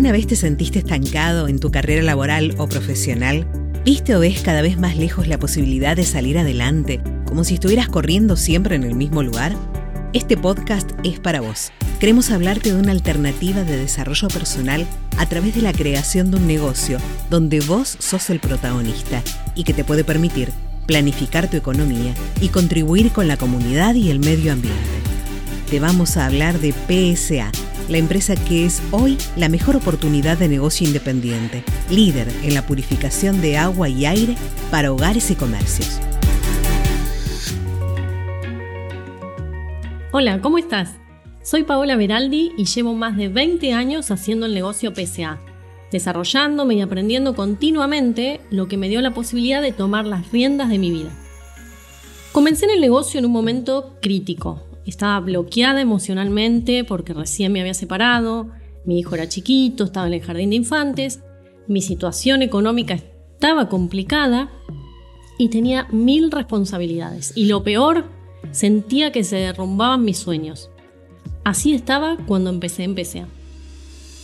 ¿Alguna vez te sentiste estancado en tu carrera laboral o profesional? ¿Viste o ves cada vez más lejos la posibilidad de salir adelante, como si estuvieras corriendo siempre en el mismo lugar? Este podcast es para vos. Queremos hablarte de una alternativa de desarrollo personal a través de la creación de un negocio donde vos sos el protagonista y que te puede permitir planificar tu economía y contribuir con la comunidad y el medio ambiente. Te vamos a hablar de PSA la empresa que es hoy la mejor oportunidad de negocio independiente, líder en la purificación de agua y aire para hogares y comercios. Hola, ¿cómo estás? Soy Paola Veraldi y llevo más de 20 años haciendo el negocio PSA, desarrollándome y aprendiendo continuamente lo que me dio la posibilidad de tomar las riendas de mi vida. Comencé en el negocio en un momento crítico, estaba bloqueada emocionalmente porque recién me había separado, mi hijo era chiquito, estaba en el jardín de infantes, mi situación económica estaba complicada y tenía mil responsabilidades. Y lo peor, sentía que se derrumbaban mis sueños. Así estaba cuando empecé en PCA.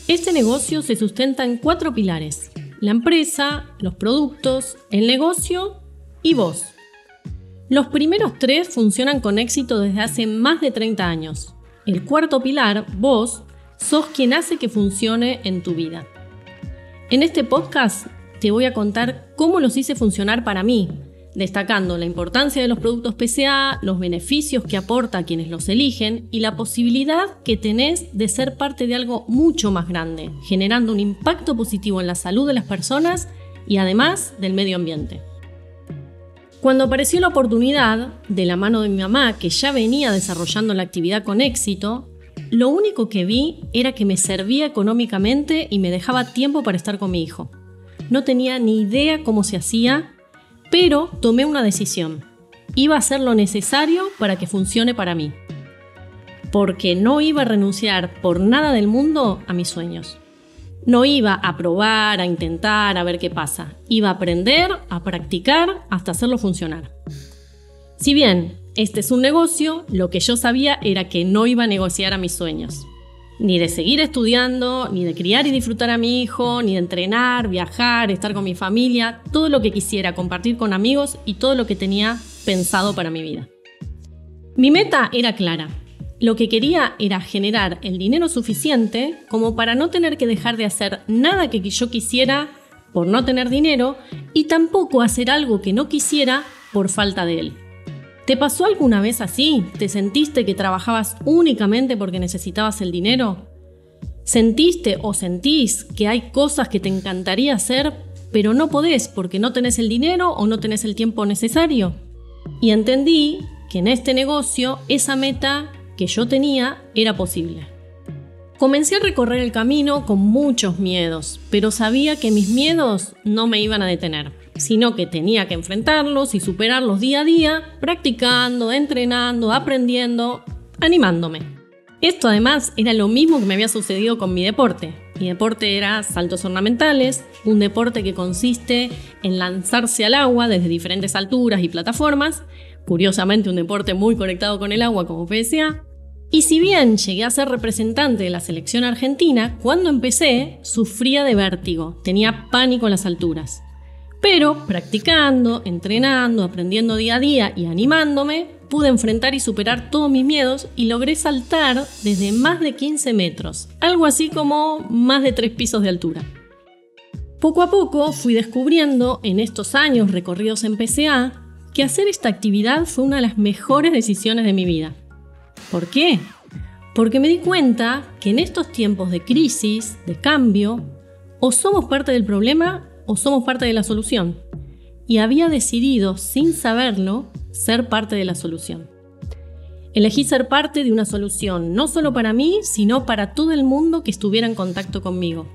Este negocio se sustenta en cuatro pilares. La empresa, los productos, el negocio y vos. Los primeros tres funcionan con éxito desde hace más de 30 años. El cuarto pilar, vos, sos quien hace que funcione en tu vida. En este podcast te voy a contar cómo los hice funcionar para mí, destacando la importancia de los productos PCA, los beneficios que aporta a quienes los eligen y la posibilidad que tenés de ser parte de algo mucho más grande, generando un impacto positivo en la salud de las personas y además del medio ambiente. Cuando apareció la oportunidad, de la mano de mi mamá, que ya venía desarrollando la actividad con éxito, lo único que vi era que me servía económicamente y me dejaba tiempo para estar con mi hijo. No tenía ni idea cómo se hacía, pero tomé una decisión. Iba a hacer lo necesario para que funcione para mí. Porque no iba a renunciar por nada del mundo a mis sueños. No iba a probar, a intentar, a ver qué pasa. Iba a aprender, a practicar, hasta hacerlo funcionar. Si bien este es un negocio, lo que yo sabía era que no iba a negociar a mis sueños. Ni de seguir estudiando, ni de criar y disfrutar a mi hijo, ni de entrenar, viajar, estar con mi familia, todo lo que quisiera compartir con amigos y todo lo que tenía pensado para mi vida. Mi meta era clara, lo que quería era generar el dinero suficiente como para no tener que dejar de hacer nada que yo quisiera por no tener dinero y tampoco hacer algo que no quisiera por falta de él. ¿Te pasó alguna vez así? ¿Te sentiste que trabajabas únicamente porque necesitabas el dinero? ¿Sentiste o sentís que hay cosas que te encantaría hacer pero no podés porque no tenés el dinero o no tenés el tiempo necesario? Y entendí que en este negocio esa meta que yo tenía era posible. Comencé a recorrer el camino con muchos miedos, pero sabía que mis miedos no me iban a detener, sino que tenía que enfrentarlos y superarlos día a día, practicando, entrenando, aprendiendo, animándome. Esto además era lo mismo que me había sucedido con mi deporte. Mi deporte era saltos ornamentales, un deporte que consiste en lanzarse al agua desde diferentes alturas y plataformas, curiosamente un deporte muy conectado con el agua como PSA, y si bien llegué a ser representante de la selección argentina, cuando empecé sufría de vértigo, tenía pánico en las alturas. Pero practicando, entrenando, aprendiendo día a día y animándome, pude enfrentar y superar todos mis miedos y logré saltar desde más de 15 metros, algo así como más de 3 pisos de altura. Poco a poco fui descubriendo en estos años recorridos en PCA que hacer esta actividad fue una de las mejores decisiones de mi vida. ¿Por qué? Porque me di cuenta que en estos tiempos de crisis, de cambio, o somos parte del problema o somos parte de la solución. Y había decidido, sin saberlo, ser parte de la solución. Elegí ser parte de una solución, no solo para mí, sino para todo el mundo que estuviera en contacto conmigo,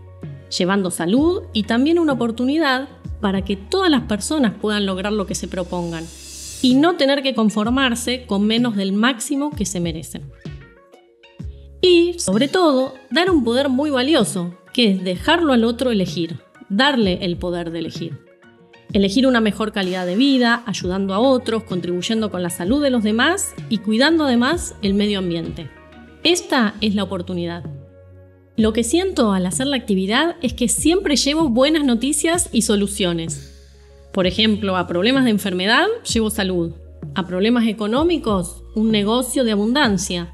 llevando salud y también una oportunidad para que todas las personas puedan lograr lo que se propongan, y no tener que conformarse con menos del máximo que se merecen. Y, sobre todo, dar un poder muy valioso, que es dejarlo al otro elegir, darle el poder de elegir. Elegir una mejor calidad de vida, ayudando a otros, contribuyendo con la salud de los demás y cuidando además el medio ambiente. Esta es la oportunidad. Lo que siento al hacer la actividad es que siempre llevo buenas noticias y soluciones. Por ejemplo, a problemas de enfermedad llevo salud, a problemas económicos un negocio de abundancia.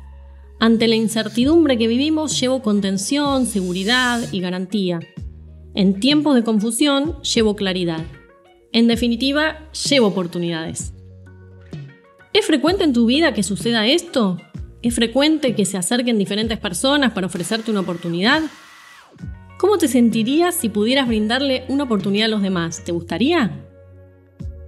Ante la incertidumbre que vivimos llevo contención, seguridad y garantía. En tiempos de confusión llevo claridad. En definitiva, llevo oportunidades. ¿Es frecuente en tu vida que suceda esto? ¿Es frecuente que se acerquen diferentes personas para ofrecerte una oportunidad? ¿Cómo te sentirías si pudieras brindarle una oportunidad a los demás? ¿Te gustaría?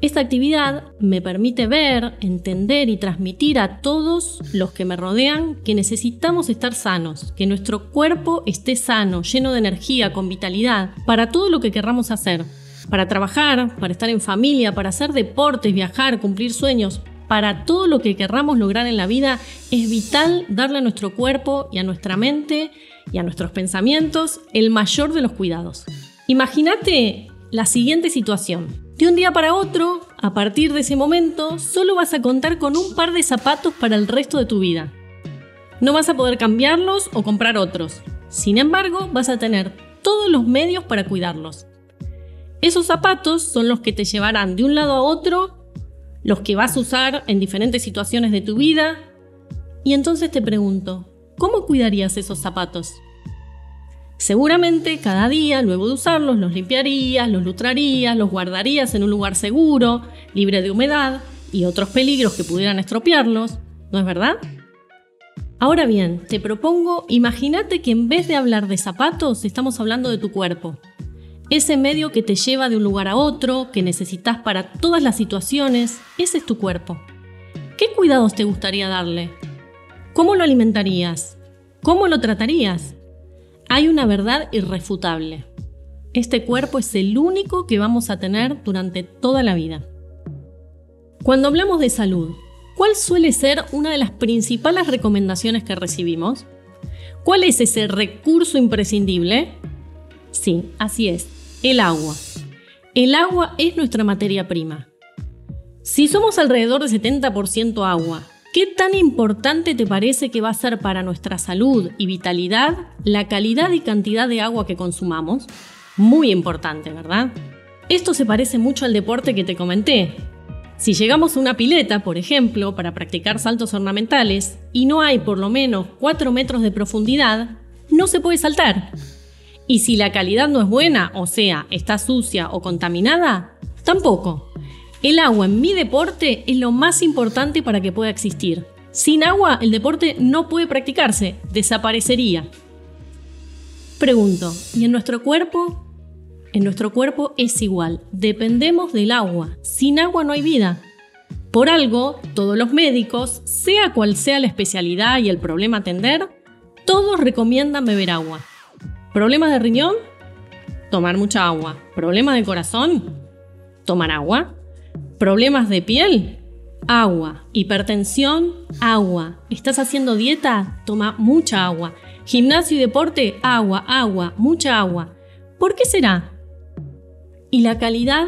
Esta actividad me permite ver, entender y transmitir a todos los que me rodean que necesitamos estar sanos, que nuestro cuerpo esté sano, lleno de energía, con vitalidad, para todo lo que querramos hacer, para trabajar, para estar en familia, para hacer deportes, viajar, cumplir sueños. Para todo lo que querramos lograr en la vida es vital darle a nuestro cuerpo y a nuestra mente y a nuestros pensamientos el mayor de los cuidados. Imagínate la siguiente situación. De un día para otro, a partir de ese momento, solo vas a contar con un par de zapatos para el resto de tu vida. No vas a poder cambiarlos o comprar otros. Sin embargo, vas a tener todos los medios para cuidarlos. Esos zapatos son los que te llevarán de un lado a otro, los que vas a usar en diferentes situaciones de tu vida. Y entonces te pregunto, ¿cómo cuidarías esos zapatos? Seguramente cada día, luego de usarlos, los limpiarías, los lustrarías, los guardarías en un lugar seguro, libre de humedad y otros peligros que pudieran estropearlos, ¿no es verdad? Ahora bien, te propongo, imagínate que en vez de hablar de zapatos, estamos hablando de tu cuerpo. Ese medio que te lleva de un lugar a otro, que necesitas para todas las situaciones, ese es tu cuerpo. ¿Qué cuidados te gustaría darle? ¿Cómo lo alimentarías? ¿Cómo lo tratarías? Hay una verdad irrefutable. Este cuerpo es el único que vamos a tener durante toda la vida. Cuando hablamos de salud, ¿cuál suele ser una de las principales recomendaciones que recibimos? ¿Cuál es ese recurso imprescindible? Sí, así es, el agua. El agua es nuestra materia prima. Si somos alrededor de 70% agua ¿Qué tan importante te parece que va a ser para nuestra salud y vitalidad la calidad y cantidad de agua que consumamos? Muy importante, ¿verdad? Esto se parece mucho al deporte que te comenté. Si llegamos a una pileta, por ejemplo, para practicar saltos ornamentales, y no hay por lo menos 4 metros de profundidad, no se puede saltar. Y si la calidad no es buena, o sea, está sucia o contaminada, tampoco. El agua en mi deporte es lo más importante para que pueda existir. Sin agua, el deporte no puede practicarse, desaparecería. Pregunto, ¿y en nuestro cuerpo? En nuestro cuerpo es igual, dependemos del agua. Sin agua no hay vida. Por algo, todos los médicos, sea cual sea la especialidad y el problema a atender, todos recomiendan beber agua. ¿Problemas de riñón? Tomar mucha agua. ¿Problemas de corazón? Tomar agua. ¿Problemas de piel? Agua. Hipertensión? Agua. ¿Estás haciendo dieta? Toma mucha agua. Gimnasio y deporte? Agua, agua, mucha agua. ¿Por qué será? ¿Y la calidad?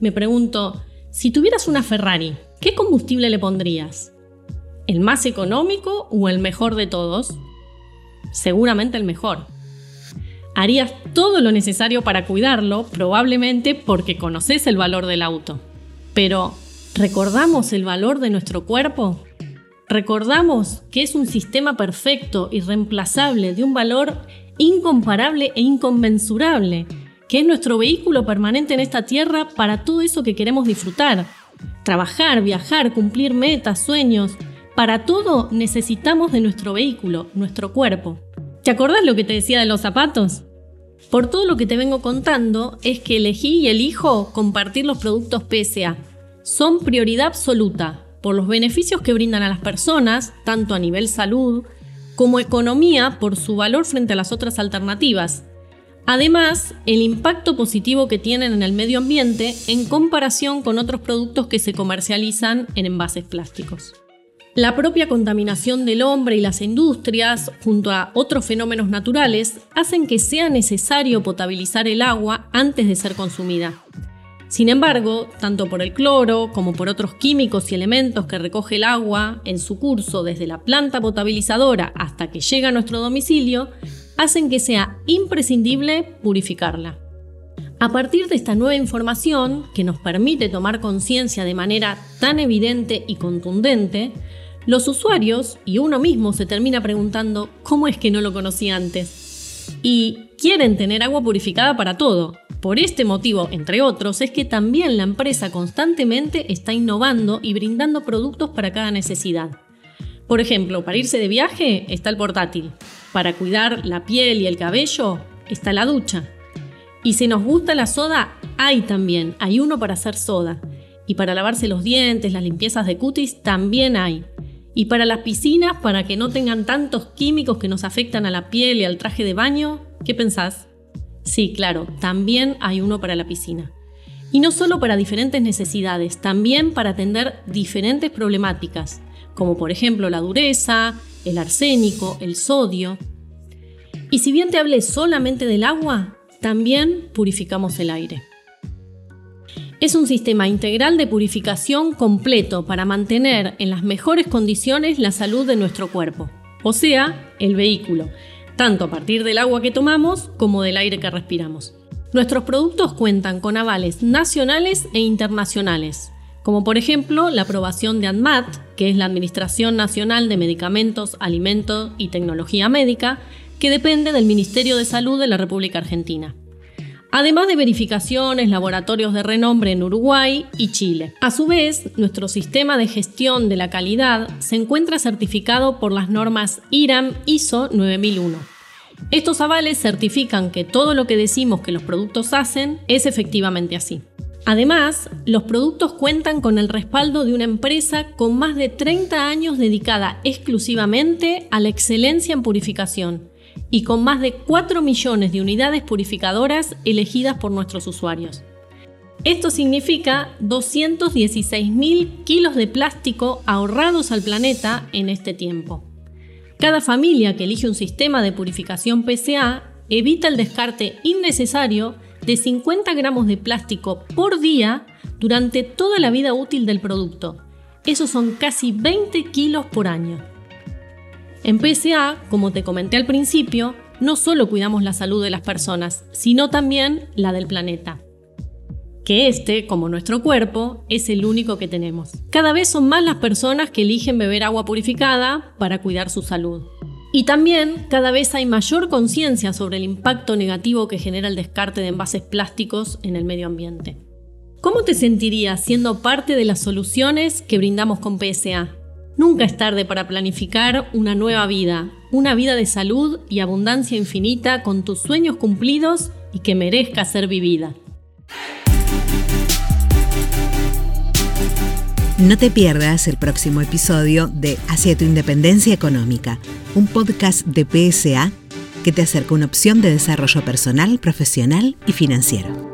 Me pregunto, si tuvieras una Ferrari, ¿qué combustible le pondrías? ¿El más económico o el mejor de todos? Seguramente el mejor. Harías todo lo necesario para cuidarlo, probablemente porque conoces el valor del auto. Pero, ¿recordamos el valor de nuestro cuerpo? ¿Recordamos que es un sistema perfecto, irreemplazable, de un valor incomparable e inconmensurable, que es nuestro vehículo permanente en esta tierra para todo eso que queremos disfrutar? Trabajar, viajar, cumplir metas, sueños. Para todo necesitamos de nuestro vehículo, nuestro cuerpo. ¿Te acordás lo que te decía de los zapatos? Por todo lo que te vengo contando, es que elegí y elijo compartir los productos PSA. Son prioridad absoluta por los beneficios que brindan a las personas, tanto a nivel salud como economía por su valor frente a las otras alternativas. Además, el impacto positivo que tienen en el medio ambiente en comparación con otros productos que se comercializan en envases plásticos. La propia contaminación del hombre y las industrias, junto a otros fenómenos naturales, hacen que sea necesario potabilizar el agua antes de ser consumida. Sin embargo, tanto por el cloro como por otros químicos y elementos que recoge el agua en su curso desde la planta potabilizadora hasta que llega a nuestro domicilio, hacen que sea imprescindible purificarla. A partir de esta nueva información, que nos permite tomar conciencia de manera tan evidente y contundente, los usuarios y uno mismo se termina preguntando cómo es que no lo conocí antes. Y quieren tener agua purificada para todo. Por este motivo, entre otros, es que también la empresa constantemente está innovando y brindando productos para cada necesidad. Por ejemplo, para irse de viaje está el portátil. Para cuidar la piel y el cabello está la ducha. Y si nos gusta la soda, hay también, hay uno para hacer soda. Y para lavarse los dientes, las limpiezas de cutis, también hay. Y para las piscinas, para que no tengan tantos químicos que nos afectan a la piel y al traje de baño, ¿qué pensás? Sí, claro, también hay uno para la piscina. Y no solo para diferentes necesidades, también para atender diferentes problemáticas, como por ejemplo la dureza, el arsénico, el sodio. Y si bien te hablé solamente del agua, también purificamos el aire. Es un sistema integral de purificación completo para mantener en las mejores condiciones la salud de nuestro cuerpo, o sea, el vehículo, tanto a partir del agua que tomamos como del aire que respiramos. Nuestros productos cuentan con avales nacionales e internacionales, como por ejemplo la aprobación de ANMAT, que es la Administración Nacional de Medicamentos, Alimentos y Tecnología Médica, que depende del Ministerio de Salud de la República Argentina. Además de verificaciones, laboratorios de renombre en Uruguay y Chile. A su vez, nuestro sistema de gestión de la calidad se encuentra certificado por las normas IRAM ISO 9001. Estos avales certifican que todo lo que decimos que los productos hacen es efectivamente así. Además, los productos cuentan con el respaldo de una empresa con más de 30 años dedicada exclusivamente a la excelencia en purificación y con más de 4 millones de unidades purificadoras elegidas por nuestros usuarios. Esto significa 216.000 kilos de plástico ahorrados al planeta en este tiempo. Cada familia que elige un sistema de purificación PCA evita el descarte innecesario de 50 gramos de plástico por día durante toda la vida útil del producto. Esos son casi 20 kilos por año. En PSA, como te comenté al principio, no solo cuidamos la salud de las personas, sino también la del planeta. Que este, como nuestro cuerpo, es el único que tenemos. Cada vez son más las personas que eligen beber agua purificada para cuidar su salud. Y también cada vez hay mayor conciencia sobre el impacto negativo que genera el descarte de envases plásticos en el medio ambiente. ¿Cómo te sentirías siendo parte de las soluciones que brindamos con PSA? Nunca es tarde para planificar una nueva vida, una vida de salud y abundancia infinita con tus sueños cumplidos y que merezca ser vivida. No te pierdas el próximo episodio de Hacia tu Independencia Económica, un podcast de PSA que te acerca una opción de desarrollo personal, profesional y financiero.